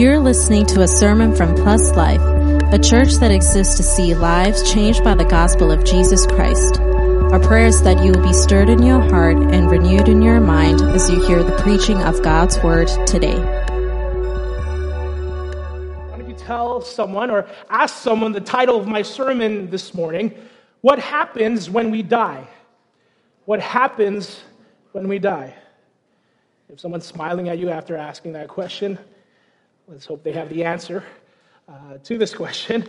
You're listening to a sermon from Plus Life, a church that exists to see lives changed by the gospel of Jesus Christ. Our prayer is that you will be stirred in your heart and renewed in your mind as you hear the preaching of God's word today. Why don't you tell someone or ask someone the title of my sermon this morning? What happens when we die? What happens when we die? If someone's smiling at you after asking that question, let's hope they have the answer uh, to this question.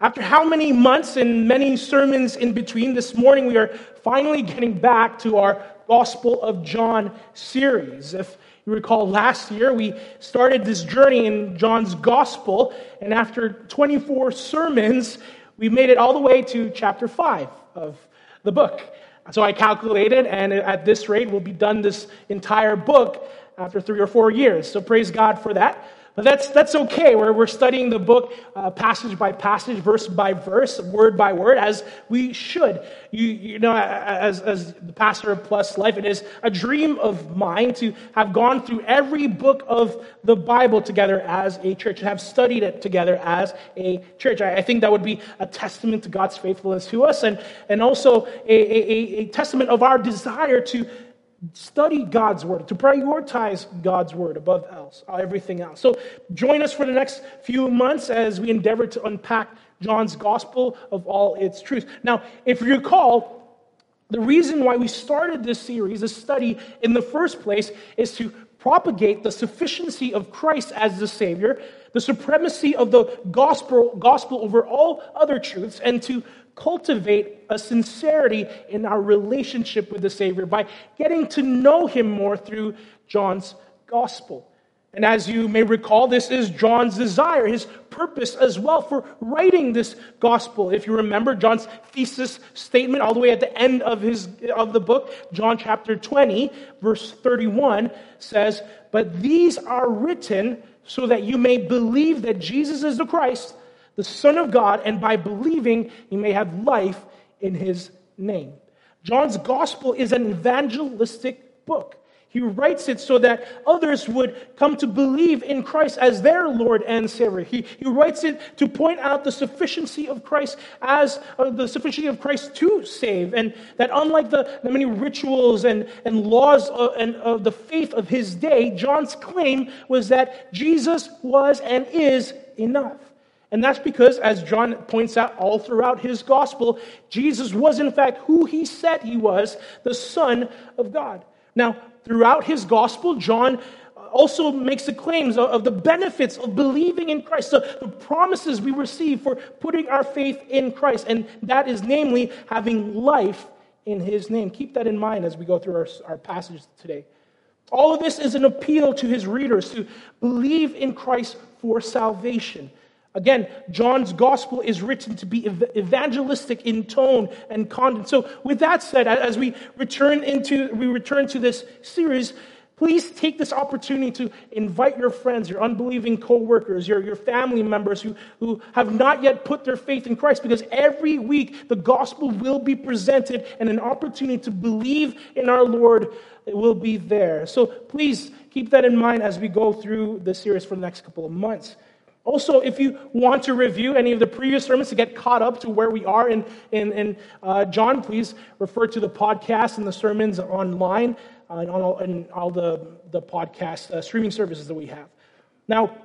After how many months and many sermons in between, this morning we are finally getting back to our Gospel of John series. If you recall, last year we started this journey in John's Gospel, and after 24 sermons, we made it all the way to chapter 5 of the book. So I calculated, and at this rate, we'll be done this entire book after three or four years. So praise God for that. But that's, that's okay. We're, we're studying the book uh, passage by passage, verse by verse, word by word, as we should. You, you know, as, as the pastor of Plus Life, it is a dream of mine to have gone through every book of the Bible together as a church, and have studied it together as a church. I, I think that would be a testament to God's faithfulness to us, and, and also a, a, a testament of our desire to study God's word, to prioritize God's word above else, uh, everything else. So join us for the next few months as we endeavor to unpack John's gospel of all its truth. Now, if you recall, the reason why we started this series, this study in the first place, is to propagate the sufficiency of Christ as the Savior, the supremacy of the gospel, gospel over all other truths, and to cultivate a sincerity in our relationship with the Savior by getting to know Him more through John's gospel. And as you may recall, this is John's desire, his purpose as well for writing this gospel. If you remember John's thesis statement all the way at the end of, his, of the book, John chapter 20, verse 31 says, But these are written so that you may believe that Jesus is the Christ, the Son of God, and by believing, you may have life in his name. John's gospel is an evangelistic book. He writes it so that others would come to believe in Christ as their Lord and Savior. He, he writes it to point out the sufficiency of Christ as uh, the sufficiency of Christ to save. And that unlike the, the many rituals and, and laws of, and of the faith of his day, John's claim was that Jesus was and is enough. And that's because, as John points out all throughout his gospel, Jesus was in fact who he said he was, the Son of God. Now, throughout his gospel, John also makes the claims of, the benefits of believing in Christ, the, the promises we receive for putting our faith in Christ, and that is namely having life in his name. Keep that in mind as we go through our, our passage today. All of this is an appeal to his readers to believe in Christ for salvation. Again, John's gospel is written to be evangelistic in tone and content. So, with that said, as we return into we return to this series, please take this opportunity to invite your friends, your unbelieving coworkers, your, your family members who, who have not yet put their faith in Christ, because every week the gospel will be presented and an opportunity to believe in our Lord will be there. So please keep that in mind as we go through the series for the next couple of months. Also, if you want to review any of the previous sermons to get caught up to where we are in, in, in uh, John, please refer to the podcast and the sermons online uh, and on all, and all the, the podcast uh, streaming services that we have. Now,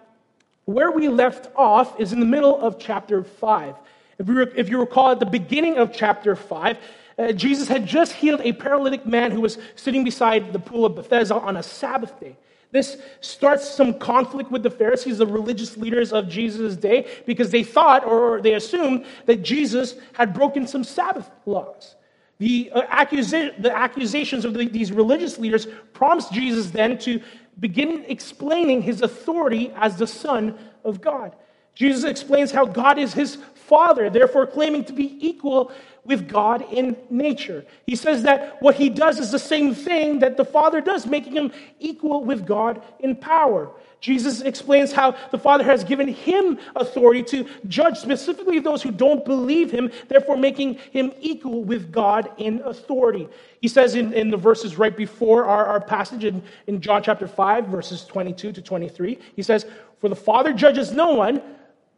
where we left off is in the middle of chapter 5. If you, if you recall, at the beginning of chapter 5, uh, Jesus had just healed a paralytic man who was sitting beside the pool of Bethesda on a Sabbath day. This starts some conflict with the Pharisees, the religious leaders of Jesus' day, because they thought or they assumed that Jesus had broken some Sabbath laws. The, uh, accusa- the accusations of the, these religious leaders prompts Jesus then to begin explaining his authority as the Son of God. Jesus explains how God is his Father, therefore claiming to be equal with God in nature. He says that what he does is the same thing that the Father does, making him equal with God in power. Jesus explains how the Father has given him authority to judge specifically those who don't believe him, therefore making him equal with God in authority. He says in, in the verses right before our, our passage in, in John chapter 5, verses 22 to 23, he says, For the Father judges no one,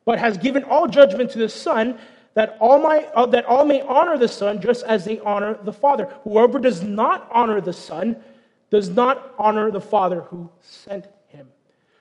but has given all judgment to the Son, that all, my, uh, that all may honor the Son just as they honor the Father. Whoever does not honor the Son does not honor the Father who sent him.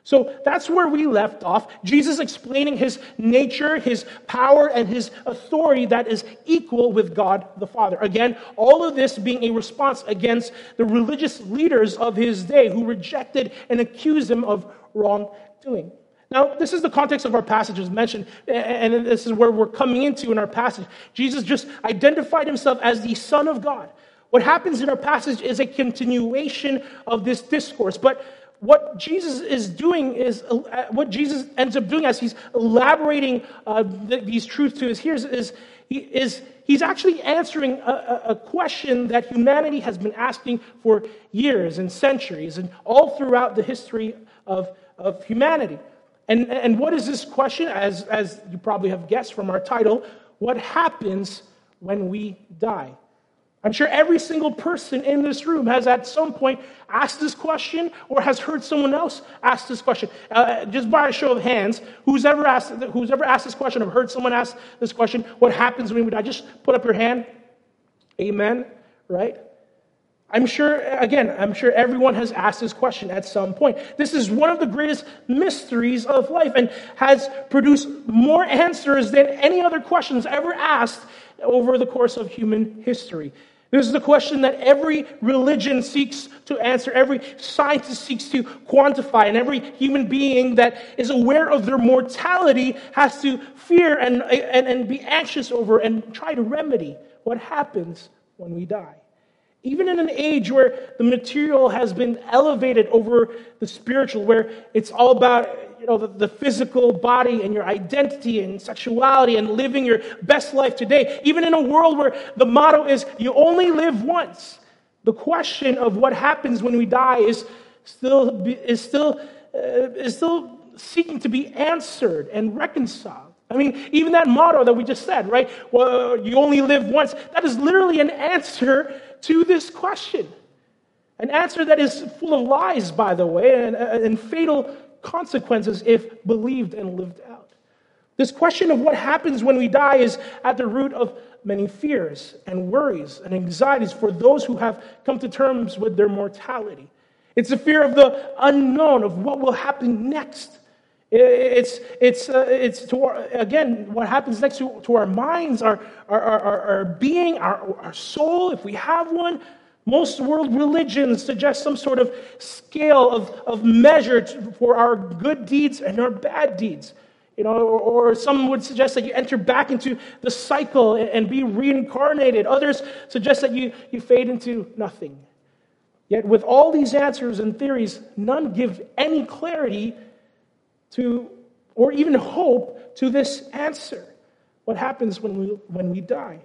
so that's where we left off. Jesus explaining his nature, his power, and his authority that is equal with God the Father. Again, all of this being a response against the religious leaders of his day who rejected and accused him of wrongdoing. Now, this is the context of our passage as mentioned, and this is where we're coming into in our passage. Jesus just identified himself as the Son of God. What happens in our passage is a continuation of this discourse, but what Jesus is doing is uh, what Jesus ends up doing as he's elaborating uh, these truths to his hearers is, he, is he's actually answering a, a, question that humanity has been asking for years and centuries and all throughout the history of, of humanity. And, and what is this question? As, as you probably have guessed from our title, what happens when we die? I'm sure every single person in this room has at some point asked this question or has heard someone else ask this question. Uh, just by a show of hands, who's ever, asked, who's ever asked this question or heard someone ask this question, what happens when we die? Just put up your hand. Amen, right? I'm sure, again, I'm sure everyone has asked this question at some point. This is one of the greatest mysteries of life and has produced more answers than any other questions ever asked over the course of human history. This is the question that every religion seeks to answer, every scientist seeks to quantify, and every human being that is aware of their mortality has to fear and, and, and be anxious over and try to remedy what happens when we die. Even in an age where the material has been elevated over the spiritual, where it's all about you know, the, the, physical body and your identity and sexuality and living your best life today, even in a world where the motto is you only live once, the question of what happens when we die is still, is still, uh, is still seeking to be answered and reconciled. I mean, even that motto that we just said, right? Well, you only live once, that is literally an answer to this question. An answer that is full of lies, by the way, and, uh, and fatal consequences if believed and lived out. This question of what happens when we die is at the root of many fears and worries and anxieties for those who have come to terms with their mortality. It's a fear of the unknown, of what will happen next. It's, it's, uh, it's to our, again, what happens next to, to our minds, our, our, our, our being, our, our soul, if we have one, most world religions suggest some sort of scale of, of measure for our good deeds and our bad deeds. You know, or, or, some would suggest that you enter back into the cycle and, and be reincarnated. Others suggest that you, you fade into nothing. Yet, with all these answers and theories, none give any clarity to, or even hope to this answer. What happens when we, when we die?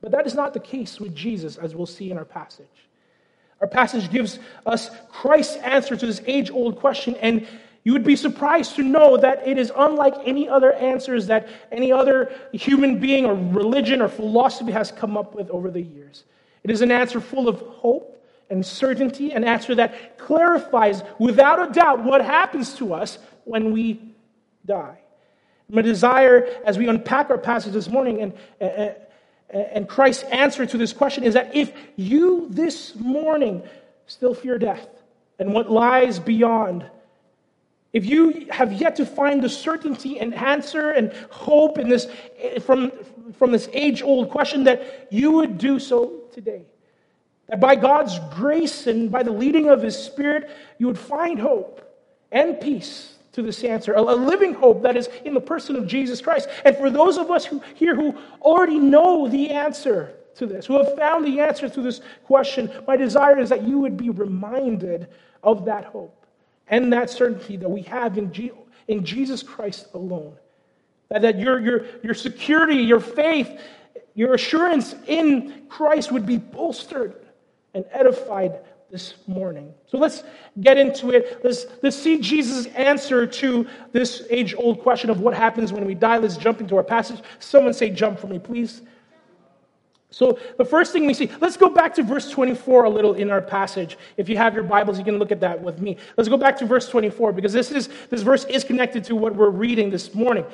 But that is not the case with Jesus, as we'll see in our passage. Our passage gives us Christ's answer to this age old question, and you would be surprised to know that it is unlike any other answers that any other human being or religion or philosophy has come up with over the years. It is an answer full of hope and certainty, an answer that clarifies without a doubt what happens to us when we die. My desire, as we unpack our passage this morning, and, and Christ's answer to this question is that if you this morning still fear death and what lies beyond, if you have yet to find the certainty and answer and hope in this, from, from this age old question, that you would do so today. That by God's grace and by the leading of His Spirit, you would find hope and peace to this answer, a, living hope that is in the person of Jesus Christ. And for those of us who here who already know the answer to this, who have found the answer to this question, my desire is that you would be reminded of that hope and that certainty that we have in, G- in Jesus Christ alone. That, that your, your, your security, your faith, your assurance in Christ would be bolstered and edified this morning. So let's get into it. Let's, let's see Jesus' answer to this age old question of what happens when we die. Let's jump into our passage. Someone say, jump for me, please. So, the first thing we see, let's go back to verse 24 a little in our passage. If you have your Bibles, you can look at that with me. Let's go back to verse 24 because this, is, this verse is connected to what we're reading this morning.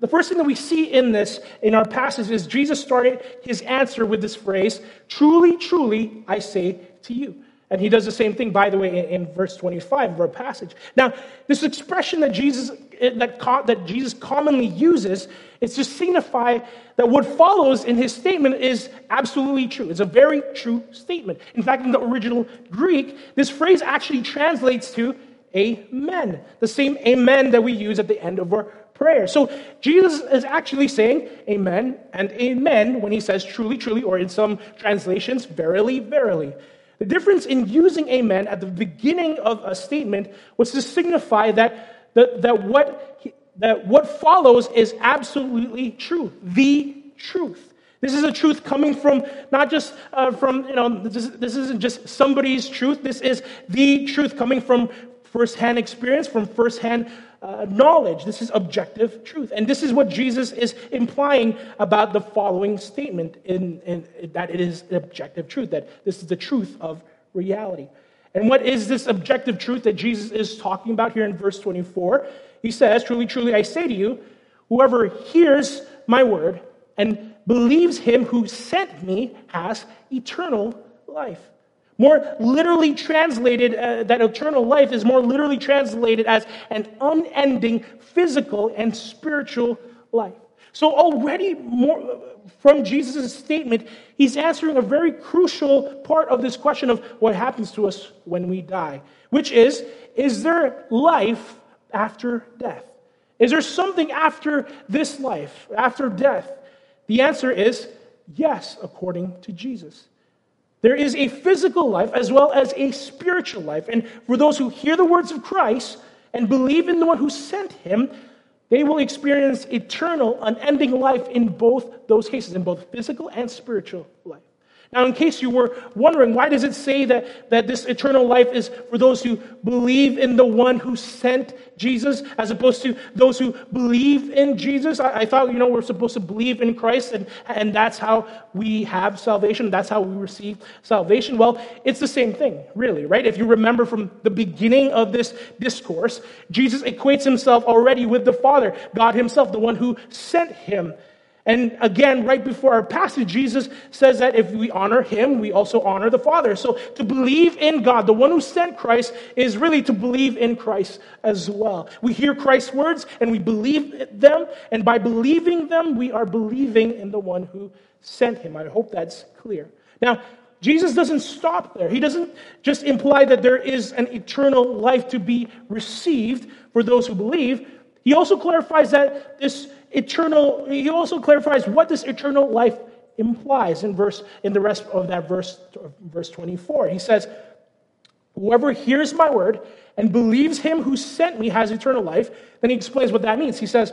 The first thing that we see in this, in our passage, is Jesus started his answer with this phrase, Truly, truly, I say to you. And he does the same thing, by the way, in, verse 25 of our passage. Now, this expression that Jesus, eh, that, that Jesus commonly uses is to signify that what follows in his statement is absolutely true. It's a very true statement. In fact, in the original Greek, this phrase actually translates to amen, the same amen that we use at the end of our prayer. So Jesus is actually saying amen and amen when he says truly, truly, or in some translations, verily, verily. The difference in using amen at the beginning of a statement was to signify that, that, that, what, that what follows is absolutely true, the truth. This is a truth coming from not just uh, from, you know, this, this isn't just somebody's truth. This is the truth coming from firsthand experience, from firsthand uh, knowledge. This is objective truth. And this is what Jesus is implying about the following statement in, in, that it is objective truth, that this is the truth of reality. And what is this objective truth that Jesus is talking about here in verse 24? He says, Truly, truly, I say to you, whoever hears my word and believes him who sent me has eternal life. More literally translated, uh, that eternal life is more literally translated as an unending physical and spiritual life. So, already more, from Jesus' statement, he's answering a very crucial part of this question of what happens to us when we die, which is is there life after death? Is there something after this life, after death? The answer is yes, according to Jesus. There is a physical life as well as a spiritual life. And for those who hear the words of Christ and believe in the one who sent him, they will experience eternal, unending life in both those cases, in both physical and spiritual life. Now, in case you were wondering, why does it say that, that this eternal life is for those who believe in the one who sent Jesus, as opposed to those who believe in Jesus? I, I thought, you know, we're supposed to believe in Christ, and, and that's how we have salvation. That's how we receive salvation. Well, it's the same thing, really, right? If you remember from the beginning of this discourse, Jesus equates himself already with the Father, God himself, the one who sent him. And again, right before our passage, Jesus says that if we honor him, we also honor the Father. So to believe in God, the one who sent Christ, is really to believe in Christ as well. We hear Christ's words and we believe them, and by believing them, we are believing in the one who sent him. I hope that's clear. Now, Jesus doesn't stop there. He doesn't just imply that there is an eternal life to be received for those who believe. He also clarifies that this eternal, he also clarifies what this eternal life implies in verse in the rest of that verse verse 24 he says whoever hears my word and believes him who sent me has eternal life. Then he explains what that means. He says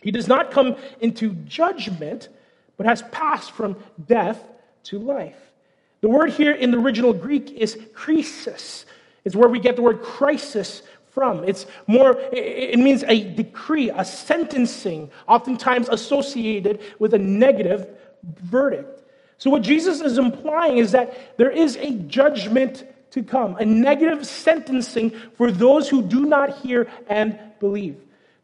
he does not come into judgment but has passed from death to life. The word here in the original greek is krisis. It's where we get the word crisis from. It's more, it means a decree, a sentencing, oftentimes associated with a negative verdict. So, what Jesus is implying is that there is a judgment to come, a negative sentencing for those who do not hear and believe.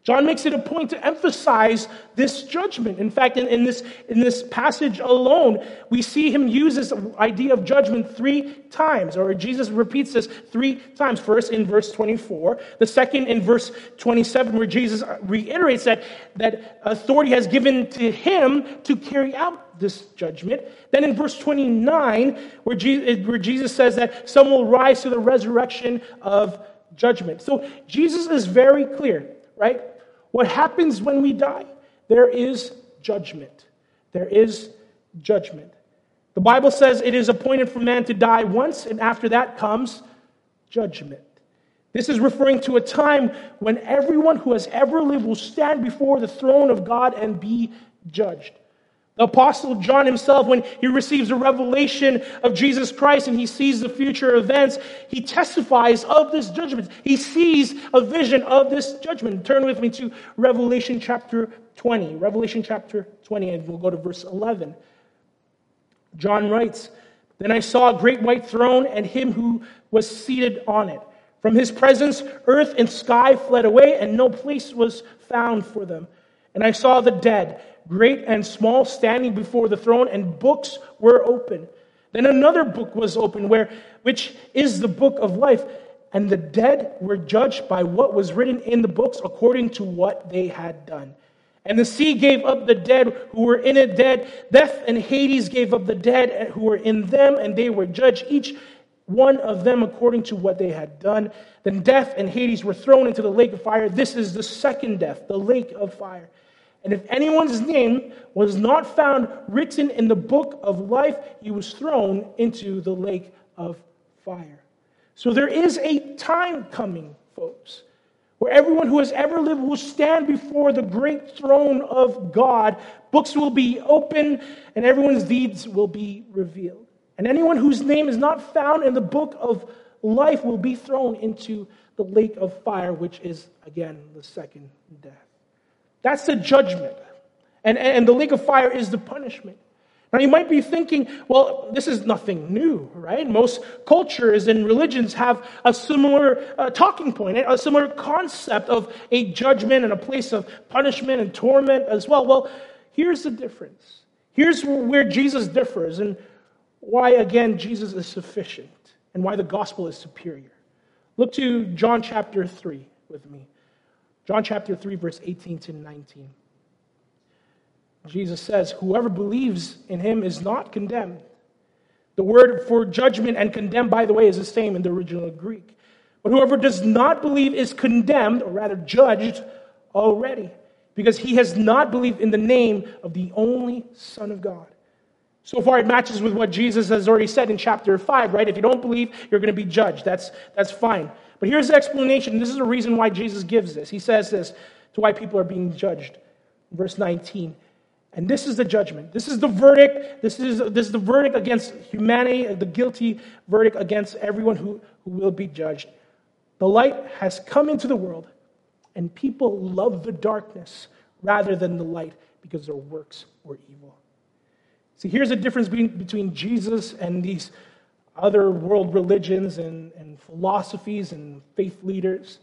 John makes it a point to emphasize this judgment. In fact, in, in, this, in this passage alone, we see him use this idea of judgment three times, or Jesus repeats this three times. First in verse 24, the second in verse 27, where Jesus reiterates that, that authority has given to him to carry out this judgment. Then in verse 29, where Jesus, where Jesus says that some will rise to the resurrection of judgment. So Jesus is very clear right? What happens when we die? There is judgment. There is judgment. The Bible says it is appointed for man to die once, and after that comes judgment. This is referring to a time when everyone who has ever lived will stand before the throne of God and be judged. Apostle John himself, when he receives a revelation of Jesus Christ and he sees the future events, he testifies of this judgment. He sees a vision of this judgment. Turn with me to Revelation chapter 20. Revelation chapter 20, and we'll go to verse 11. John writes, Then I saw a great white throne and him who was seated on it. From his presence, earth and sky fled away, and no place was found for them. And I saw the dead great and small, standing before the throne, and books were open. Then another book was opened, where, which is the book of life. And the dead were judged by what was written in the books according to what they had done. And the sea gave up the dead who were in it dead. Death and Hades gave up the dead who were in them, and they were judged, each one of them according to what they had done. Then death and Hades were thrown into the lake of fire. This is the second death, the lake of fire. And if anyone's name was not found written in the book of life, he was thrown into the lake of fire. So there is a time coming, folks, where everyone who has ever lived will stand before the great throne of God. Books will be open, and everyone's deeds will be revealed. And anyone whose name is not found in the book of life will be thrown into the lake of fire, which is, again, the second death. That's the judgment. And, and the lake of fire is the punishment. Now, you might be thinking, well, this is nothing new, right? Most cultures and religions have a similar uh, talking point, a similar concept of a judgment and a place of punishment and torment as well. Well, here's the difference. Here's where Jesus differs and why, again, Jesus is sufficient and why the gospel is superior. Look to John chapter 3 with me. John chapter 3, verse 18 to 19. Jesus says, Whoever believes in him is not condemned. The word for judgment and condemned, by the way, is the same in the original Greek. But whoever does not believe is condemned, or rather judged, already, because he has not believed in the name of the only Son of God. So far, it matches with what Jesus has already said in chapter 5, right? If you don't believe, you're going to be judged. That's, that's fine. But here's the explanation. This is the reason why Jesus gives this. He says this to why people are being judged. Verse 19. And this is the judgment. This is the verdict. This is, this is the verdict against humanity, the guilty verdict against everyone who, who will be judged. The light has come into the world, and people love the darkness rather than the light because their works were evil. See, here's the difference between, between Jesus and these other world religions and, philosophies and faith leaders.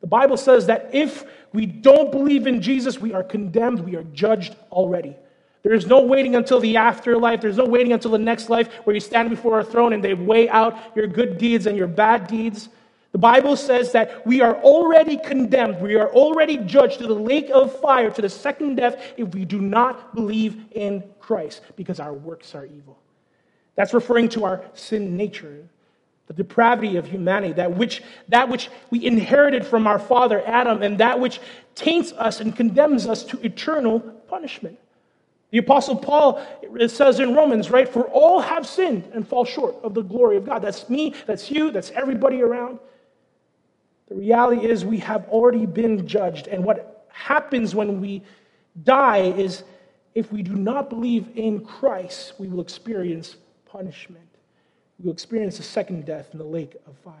The Bible says that if we don't believe in Jesus, we are condemned, we are judged already. There is no waiting until the afterlife. There's no waiting until the next life where you stand before a throne and they weigh out your good deeds and your bad deeds. The Bible says that we are already condemned. We are already judged to the lake of fire, to the second death, if we do not believe in Christ, because our works are evil. That's referring to our sin nature, the depravity of humanity, that which, that which we inherited from our father Adam, and that which taints us and condemns us to eternal punishment. The Apostle Paul says in Romans, right, for all have sinned and fall short of the glory of God. That's me, that's you, that's everybody around. The reality is we have already been judged. And what happens when we die is if we do not believe in Christ, we will experience punishment. We will experience a second death in the lake of fire.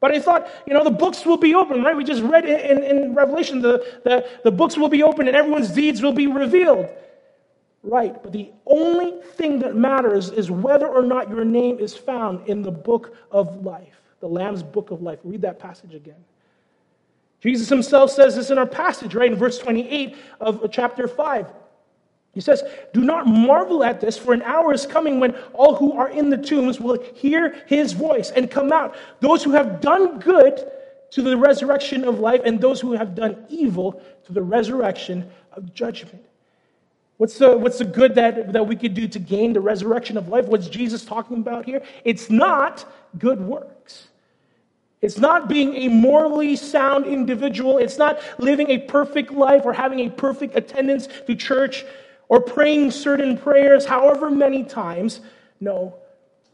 But I thought, you know, the books will be open, right? We just read in, in Revelation the, the, the books will be open and everyone's deeds will be revealed. Right, but the only thing that matters is whether or not your name is found in the book of life, the Lamb's book of life. Read that passage again. Jesus himself says this in our passage, right, in verse 28 of chapter 5. He says, Do not marvel at this, for an hour is coming when all who are in the tombs will hear his voice and come out. Those who have done good to the resurrection of life, and those who have done evil to the resurrection of judgment. What's the, what's the good that, that we could do to gain the resurrection of life? What's Jesus talking about here? It's not good works. It's not being a morally sound individual. It's not living a perfect life or having a perfect attendance to church or praying certain prayers however many times. No.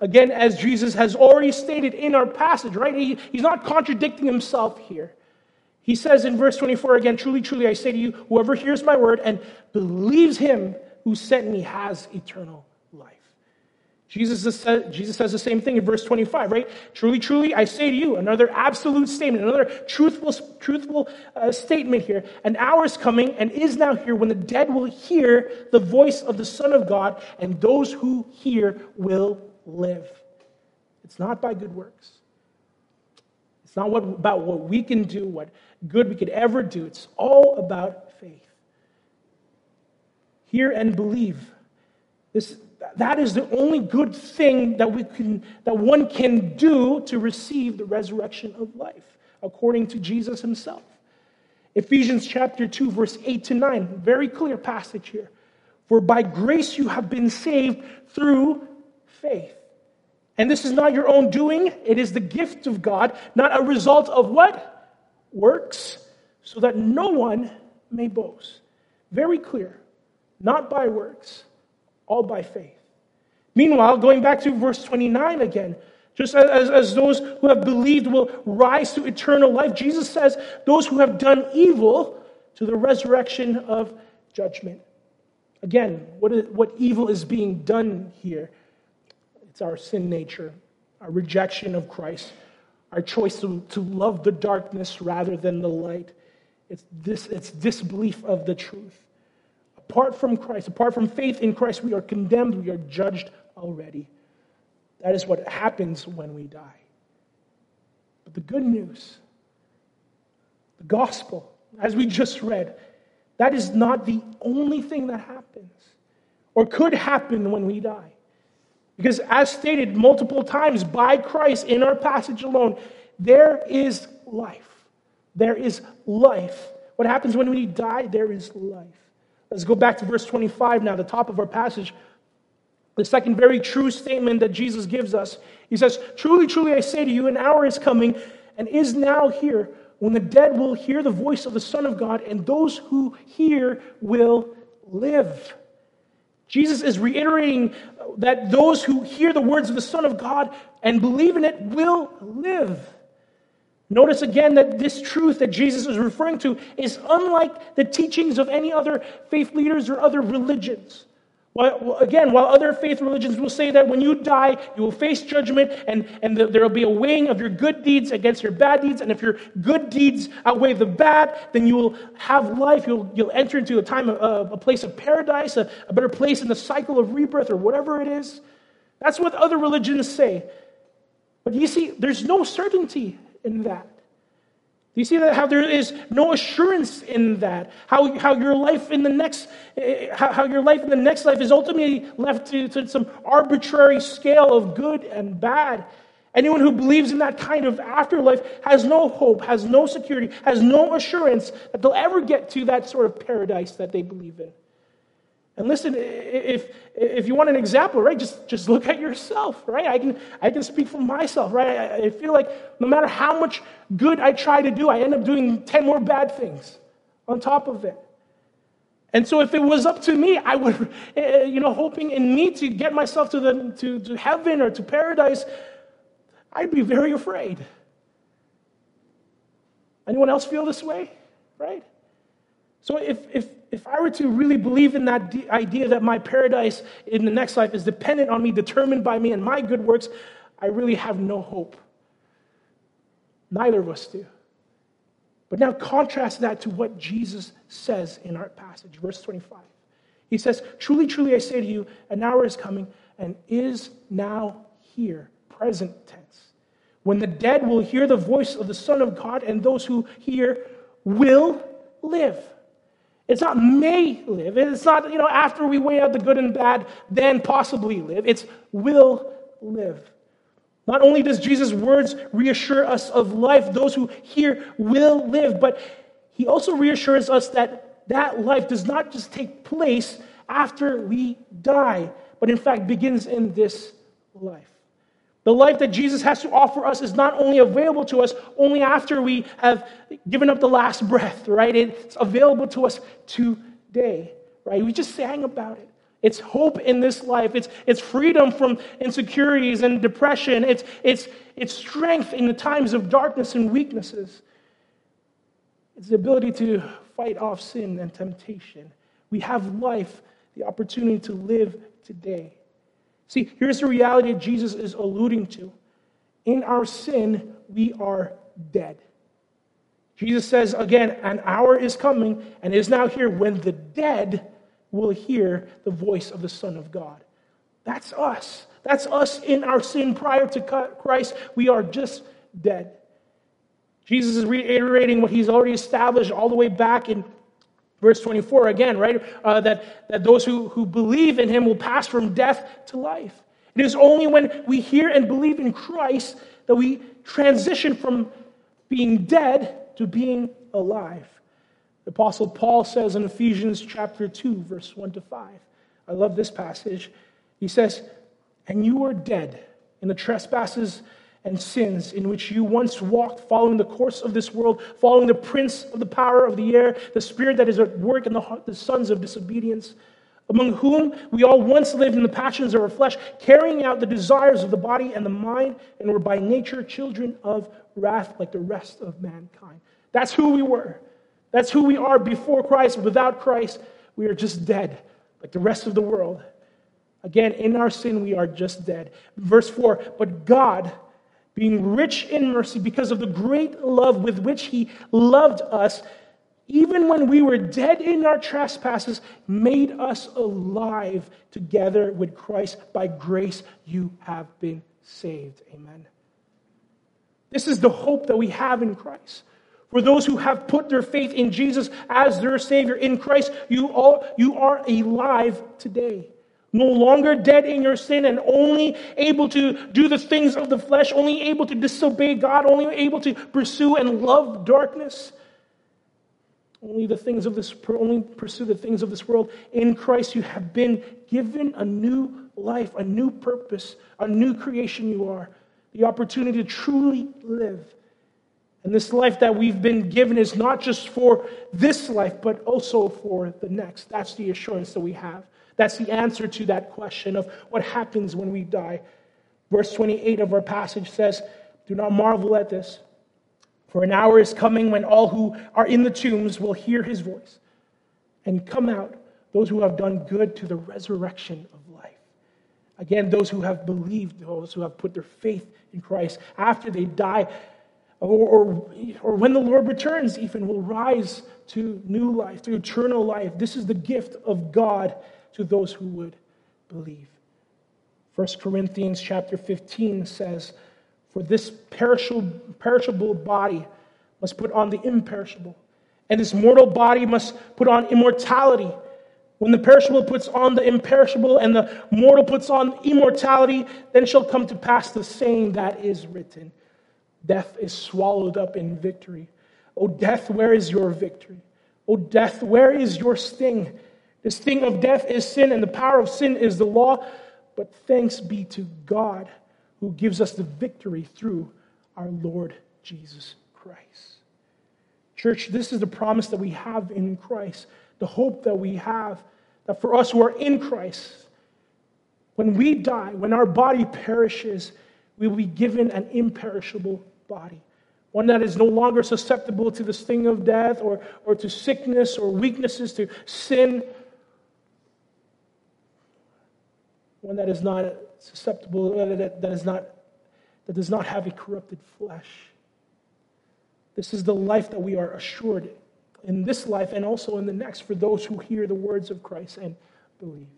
Again, as Jesus has already stated in our passage, right? He, he's not contradicting himself here. He says in verse 24 again, Truly, truly, I say to you, whoever hears my word and believes him who sent me has eternal. Jesus, says, Jesus says the same thing in verse 25, right? Truly, truly, I say to you, another absolute statement, another truthful, truthful uh, statement here. An hour is coming and is now here when the dead will hear the voice of the Son of God, and those who hear will live. It's not by good works. It's not what, about what we can do, what good we could ever do. It's all about faith. Hear and believe. This, that is the only good thing that, we can, that one can do to receive the resurrection of life, according to Jesus himself. Ephesians chapter 2, verse 8 to 9, very clear passage here. For by grace you have been saved through faith. And this is not your own doing, it is the gift of God, not a result of what? Works, so that no one may boast. Very clear. Not by works, all by faith. Meanwhile, going back to verse 29 again, just as, as those who have believed will rise to eternal life, Jesus says, those who have done evil to the resurrection of judgment. Again, what, is, what evil is being done here? It's our sin nature, our rejection of Christ, our choice to, to love the darkness rather than the light. It's, this, it's disbelief of the truth. Apart from Christ, apart from faith in Christ, we are condemned, we are judged already. That is what happens when we die. But the good news, the gospel, as we just read, that is not the only thing that happens or could happen when we die. Because, as stated multiple times by Christ in our passage alone, there is life. There is life. What happens when we die? There is life. Let's go back to verse 25 now, the top of our passage. The second very true statement that Jesus gives us. He says, Truly, truly, I say to you, an hour is coming and is now here when the dead will hear the voice of the Son of God, and those who hear will live. Jesus is reiterating that those who hear the words of the Son of God and believe in it will live. Notice again that this truth that Jesus is referring to is unlike the teachings of any other faith leaders or other religions. Again, while other faith religions will say that when you die, you will face judgment and, and there will be a weighing of your good deeds against your bad deeds. And if your good deeds outweigh the bad, then you will have life. You'll, you'll enter into a time, of, a place of paradise, a, a better place in the cycle of rebirth or whatever it is. That's what other religions say. But you see, there's no certainty in that. Do you see that how there is no assurance in that? How, how your life in the next eh, how, how your life in the next life is ultimately left to, to some arbitrary scale of good and bad. Anyone who believes in that kind of afterlife has no hope, has no security, has no assurance that they'll ever get to that sort of paradise that they believe in. And listen, if, if you want an example, right, just, just look at yourself, right? I can, I can speak for myself, right? I, I feel like no matter how much good I try to do, I end up doing 10 more bad things on top of it. And so if it was up to me, I would, eh, eh, you know, hoping in me to get myself to, the, to, to heaven or to paradise, I'd be very afraid. Anyone else feel this way, right? So if, if, if I were to really believe in that idea that my paradise in the next life is dependent on me, determined by me and my good works, I really have no hope. Neither of us do. But now contrast that to what Jesus says in our passage, verse 25. He says, Truly, truly, I say to you, an hour is coming and is now here, present tense, when the dead will hear the voice of the Son of God, and those who hear will live. It's not may live. It's not, you know, after we weigh out the good and bad, then possibly live. It's will live. Not only does Jesus' words reassure us of life, those who hear will live, but he also reassures us that that life does not just take place after we die, but in fact begins in this life. The life that Jesus has to offer us is not only available to us only after we have given up the last breath, right? It's available to us today, right? We just sang about it. It's hope in this life. It's, it's freedom from insecurities and depression. It's, it's, it's strength in the times of darkness and weaknesses. It's the ability to fight off sin and temptation. We have life the opportunity to live today. See, here's the reality that Jesus is alluding to. In our sin, we are dead. Jesus says again, an hour is coming and is now here when the dead will hear the voice of the Son of God. That's us. That's us in our sin prior to Christ. We are just dead. Jesus is reiterating what he's already established all the way back in verse 24 again, right? Uh, that, that those who, who believe in him will pass from death to life. It is only when we hear and believe in Christ that we transition from being dead to being alive. The Apostle Paul says in Ephesians chapter 2, verse 1 to 5. I love this passage. He says, And you were dead in the trespasses and sins in which you once walked, following the course of this world, following the prince of the power of the air, the spirit that is at work in the, heart, the sons of disobedience, among whom we all once lived in the passions of our flesh, carrying out the desires of the body and the mind, and were by nature children of wrath like the rest of mankind. That's who we were. That's who we are before Christ. Without Christ, we are just dead, like the rest of the world. Again, in our sin, we are just dead. Verse 4 But God, being rich in mercy because of the great love with which he loved us, even when we were dead in our trespasses, made us alive together with Christ. By grace, you have been saved. Amen. This is the hope that we have in Christ. For those who have put their faith in Jesus as their Savior in Christ, you, all, you are alive today no longer dead in your sin and only able to do the things of the flesh, only able to disobey God, only able to pursue and love darkness. Only the things of this only pursue the things of this world. In Christ you have been given a new life, a new purpose, a new creation you are. The opportunity to truly live. And this life that we've been given is not just for this life, but also for the next. That's the assurance that we have. That's the answer to that question of what happens when we die. Verse 28 of our passage says, Do not marvel at this, for an hour is coming when all who are in the tombs will hear his voice and come out, those who have done good to the resurrection of life. Again, those who have believed, those who have put their faith in Christ after they die, or, or, or when the Lord returns, even will rise to new life, to eternal life. This is the gift of God to those who would believe. 1 Corinthians chapter 15 says, For this perishable, body must put on the imperishable, and this mortal body must put on immortality. When the perishable puts on the imperishable and the mortal puts on immortality, then shall come to pass the saying that is written Death is swallowed up in victory. O death, where is your victory? O death, where is your sting? This thing of death is sin, and the power of sin is the law. But thanks be to God who gives us the victory through our Lord Jesus Christ. Church, this is the promise that we have in Christ, the hope that we have that for us who are in Christ, when we die, when our body perishes, we will be given an imperishable body. One that is no longer susceptible to the sting of death or, or to sickness or weaknesses, to sin, one that is not susceptible, uh, that, that, is not, that does not have a corrupted flesh. This is the life that we are assured in this life and also in the next for those who hear the words of Christ and believes.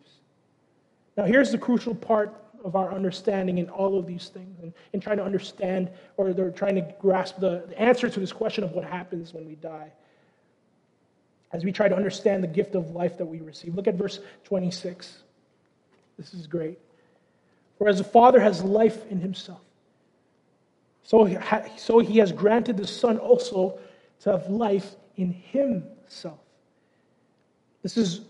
Now, here's the crucial part of our understanding in all of these things and in trying to understand or they're trying to grasp the, the answer to this question of what happens when we die. As we try to understand the gift of life that we receive. Look at verse 26. This is great. For as the Father has life in himself, so, so he has granted the Son also to have life in himself. This is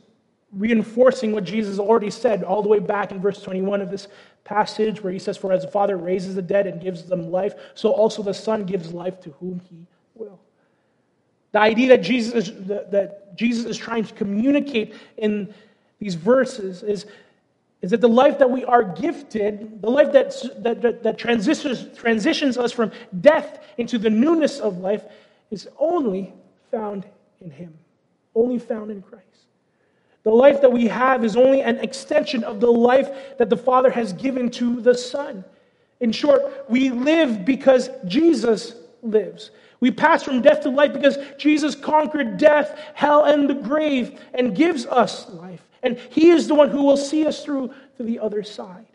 reinforcing what Jesus already said all the way back in verse 21 of this passage, where he says, For as the Father raises the dead and gives them life, so also the Son gives life to whom he will. The idea that Jesus that Jesus is trying to communicate in these verses is is that the life that we are gifted, the life that, that, that, that transitions, transitions us from death into the newness of life, is only found in Him, only found in Christ. The life that we have is only an extension of the life that the Father has given to the Son. In short, we live because Jesus lives. We pass from death to life because Jesus conquered death, hell, and the grave and gives us life. And He is the one who will see us through to the other side.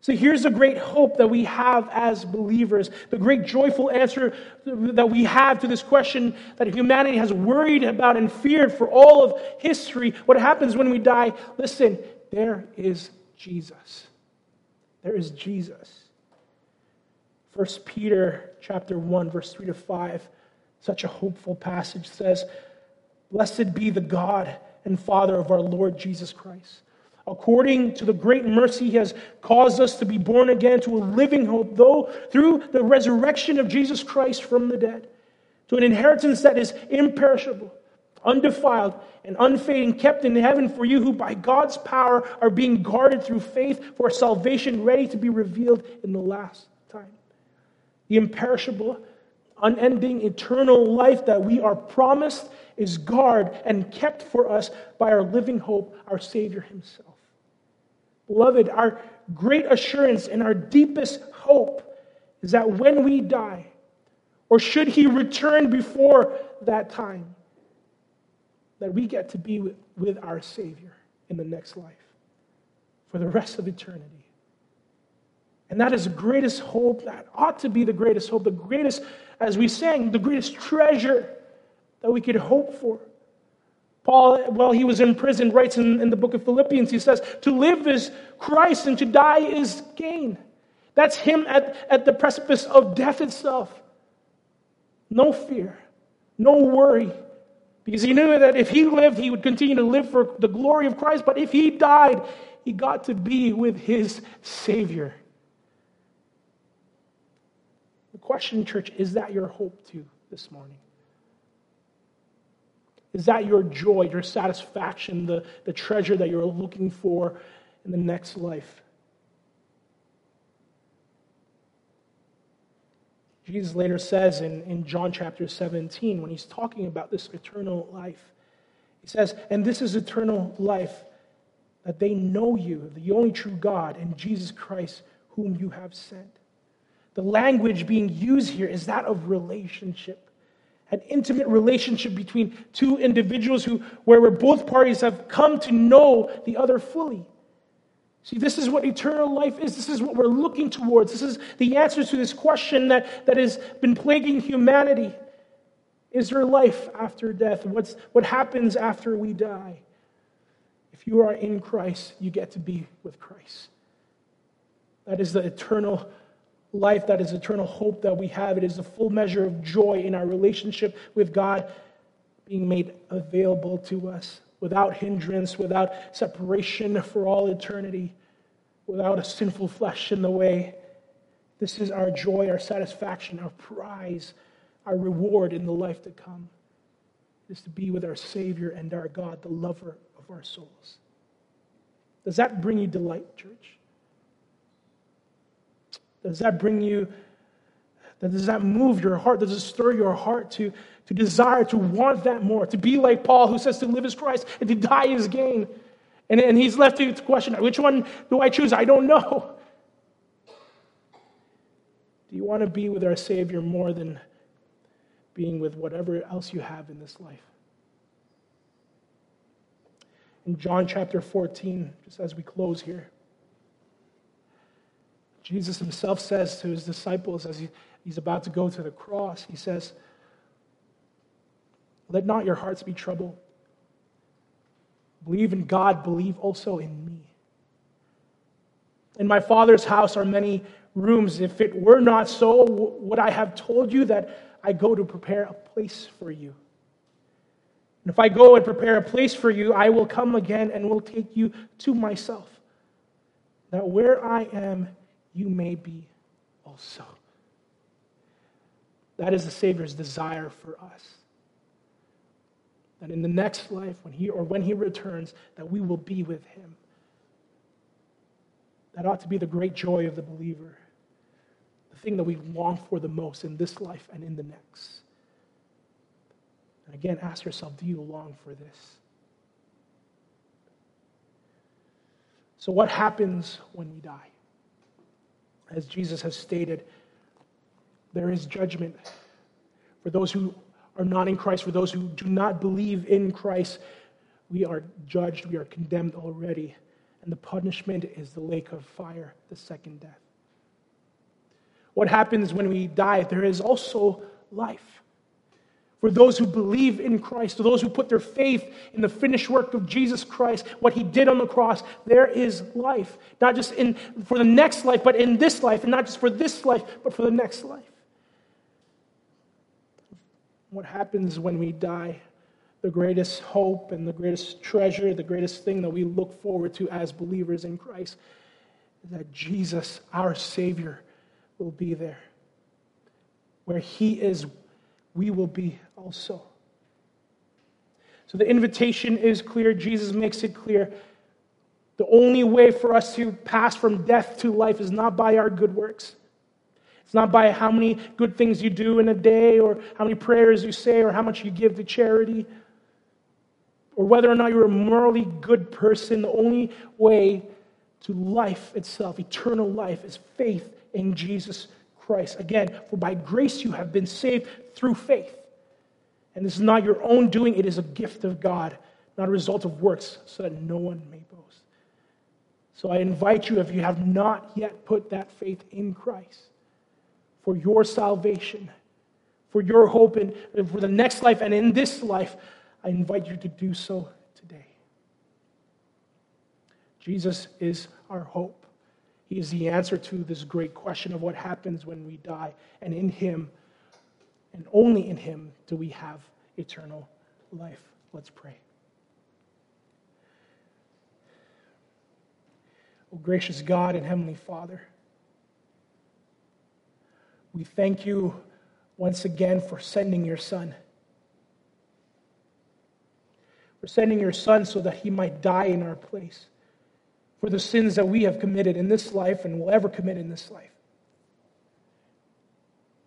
So here's the great hope that we have as believers, the great joyful answer that we have to this question that humanity has worried about and feared for all of history. What happens when we die? Listen, there is Jesus. There is Jesus. 1 Peter chapter 1 verse 3 to 5 such a hopeful passage says blessed be the God and Father of our Lord Jesus Christ. According to the great mercy he has caused us to be born again to a living hope though through the resurrection of Jesus Christ from the dead to an inheritance that is imperishable undefiled and unfading kept in heaven for you who by God's power are being guarded through faith for salvation ready to be revealed in the last time. The imperishable unending eternal life that we are promised is guarded and kept for us by our living hope our savior himself Beloved, our great assurance and our deepest hope is that when we die, or should he return before that time, that we get to be with, our Savior in the next life for the rest of eternity. And that is the greatest hope, that ought to be the greatest hope, the greatest, as we sang, the greatest treasure that we could hope for. Paul, while he was in prison, writes in, in the book of Philippians, he says, To live is Christ and to die is gain. That's him at, at the precipice of death itself. No fear, no worry. Because he knew that if he lived, he would continue to live for the glory of Christ. But if he died, he got to be with his Savior. The question, church, is that your hope too this morning? Is that your joy, your satisfaction, the, the treasure that you're looking for in the next life? Jesus later says in, in John chapter 17, when he's talking about this eternal life, he says, And this is eternal life, that they know you, the only true God, and Jesus Christ, whom you have sent. The language being used here is that of relationship an intimate relationship between two individuals who, where both parties have come to know the other fully. See, this is what eternal life is. This is what we're looking towards. This is the answer to this question that, that has been plaguing humanity. Is there life after death? What's, what happens after we die? If you are in Christ, you get to be with Christ. That is the eternal life that is eternal hope that we have. It is the full measure of joy in our relationship with God being made available to us without hindrance, without separation for all eternity, without a sinful flesh in the way. This is our joy, our satisfaction, our prize, our reward in the life to come. Is to be with our Savior and our God, the lover of our souls. Does that bring you delight, church? Does that bring you, does that move your heart? Does it stir your heart to, to desire, to want that more? To be like Paul, who says to live is Christ and to die is gain. And, and he's left you to question, which one do I choose? I don't know. Do you want to be with our Savior more than being with whatever else you have in this life? In John chapter 14, just as we close here, Jesus himself says to his disciples as he, he's about to go to the cross, he says, Let not your hearts be troubled. Believe in God, believe also in me. In my Father's house are many rooms. If it were not so, would I have told you that I go to prepare a place for you? And if I go and prepare a place for you, I will come again and will take you to myself. That where I am, you may be also. That is the Savior's desire for us. That in the next life, when he or when he returns, that we will be with him. That ought to be the great joy of the believer. The thing that we long for the most in this life and in the next. And again, ask yourself do you long for this? So, what happens when we die? As Jesus has stated, there is judgment for those who are not in Christ, for those who do not believe in Christ. We are judged, we are condemned already. And the punishment is the lake of fire, the second death. What happens when we die? There is also life for those who believe in Christ, to those who put their faith in the finished work of Jesus Christ, what he did on the cross, there is life. Not just in, for the next life, but in this life, and not just for this life, but for the next life. What happens when we die? The greatest hope and the greatest treasure, the greatest thing that we look forward to as believers in Christ is that Jesus, our Savior, will be there. Where he is we will be also. So the invitation is clear. Jesus makes it clear. The only way for us to pass from death to life is not by our good works. It's not by how many good things you do in a day, or how many prayers you say, or how much you give to charity, or whether or not you're a morally good person. The only way to life itself, eternal life, is faith in Jesus Christ. Again, for by grace you have been saved through faith. And this is not your own doing, it is a gift of God, not a result of works, so that no one may boast. So I invite you, if you have not yet put that faith in Christ for your salvation, for your hope, and for the next life and in this life, I invite you to do so today. Jesus is our hope. He is the answer to this great question of what happens when we die. And in Him, and only in Him, do we have eternal life. Let's pray. Oh, gracious God and Heavenly Father, we thank you once again for sending your Son. For sending your Son so that He might die in our place for the sins that we have committed in this life and will ever commit in this life.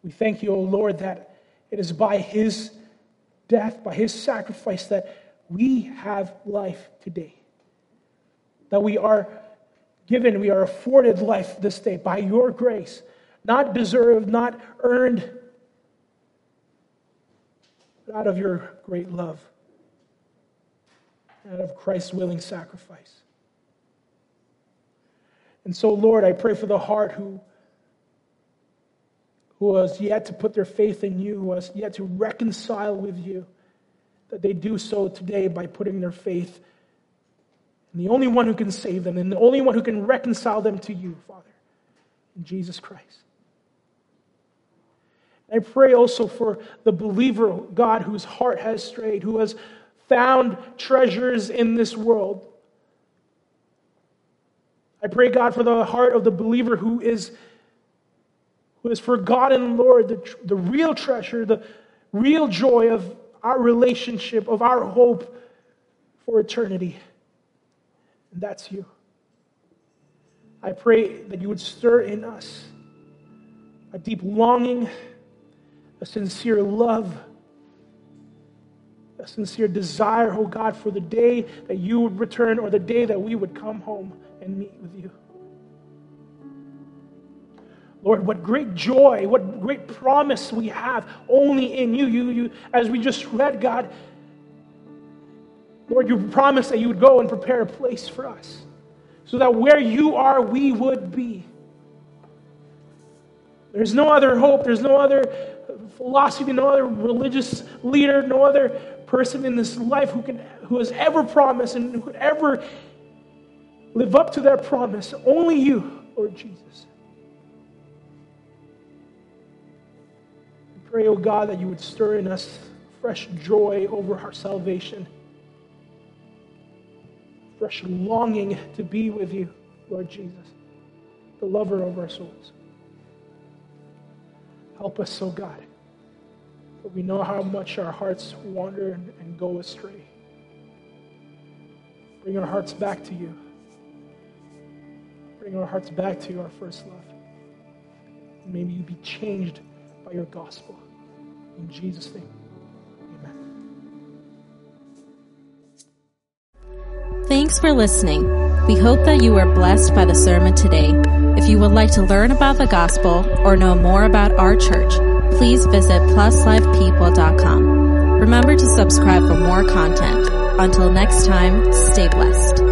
We thank you, O Lord, that it is by his death, by his sacrifice, that we have life today. That we are given, we are afforded life this day by your grace, not deserved, not earned, but out of your great love, out of Christ's willing sacrifice. And so, Lord, I pray for the heart who, who has yet to put their faith in you, who has yet to reconcile with you, that they do so today by putting their faith in the only one who can save them and the only one who can reconcile them to you, Father, in Jesus Christ. I pray also for the believer, God, whose heart has strayed, who has found treasures in this world I pray, God, for the heart of the believer who is, who is forgotten, Lord, the, the real treasure, the real joy of our relationship, of our hope for eternity. And that's you. I pray that you would stir in us a deep longing, a sincere love, a sincere desire, oh God, for the day that you would return or the day that we would come home and meet with you. Lord, what great joy, what great promise we have only in you. You, you as we just read, God, Lord, you promised that you would go and prepare a place for us so that where you are, we would be. There's no other hope, there's no other philosophy, no other religious leader, no other person in this life who, can, who has ever promised and who could ever live up to that promise. Only you, Lord Jesus. We pray, oh God, that you would stir in us fresh joy over our salvation, fresh longing to be with you, Lord Jesus, the lover of our souls. Help us, oh God, for we know how much our hearts wander and go astray. Bring our hearts back to you. Bring our hearts back to our first love. And may you be changed by your gospel. In Jesus' name. Thanks for listening. We hope that you were blessed by the sermon today. If you would like to learn about the gospel or know more about our church, please visit pluslifepeople.com. Remember to subscribe for more content. Until next time, stay blessed.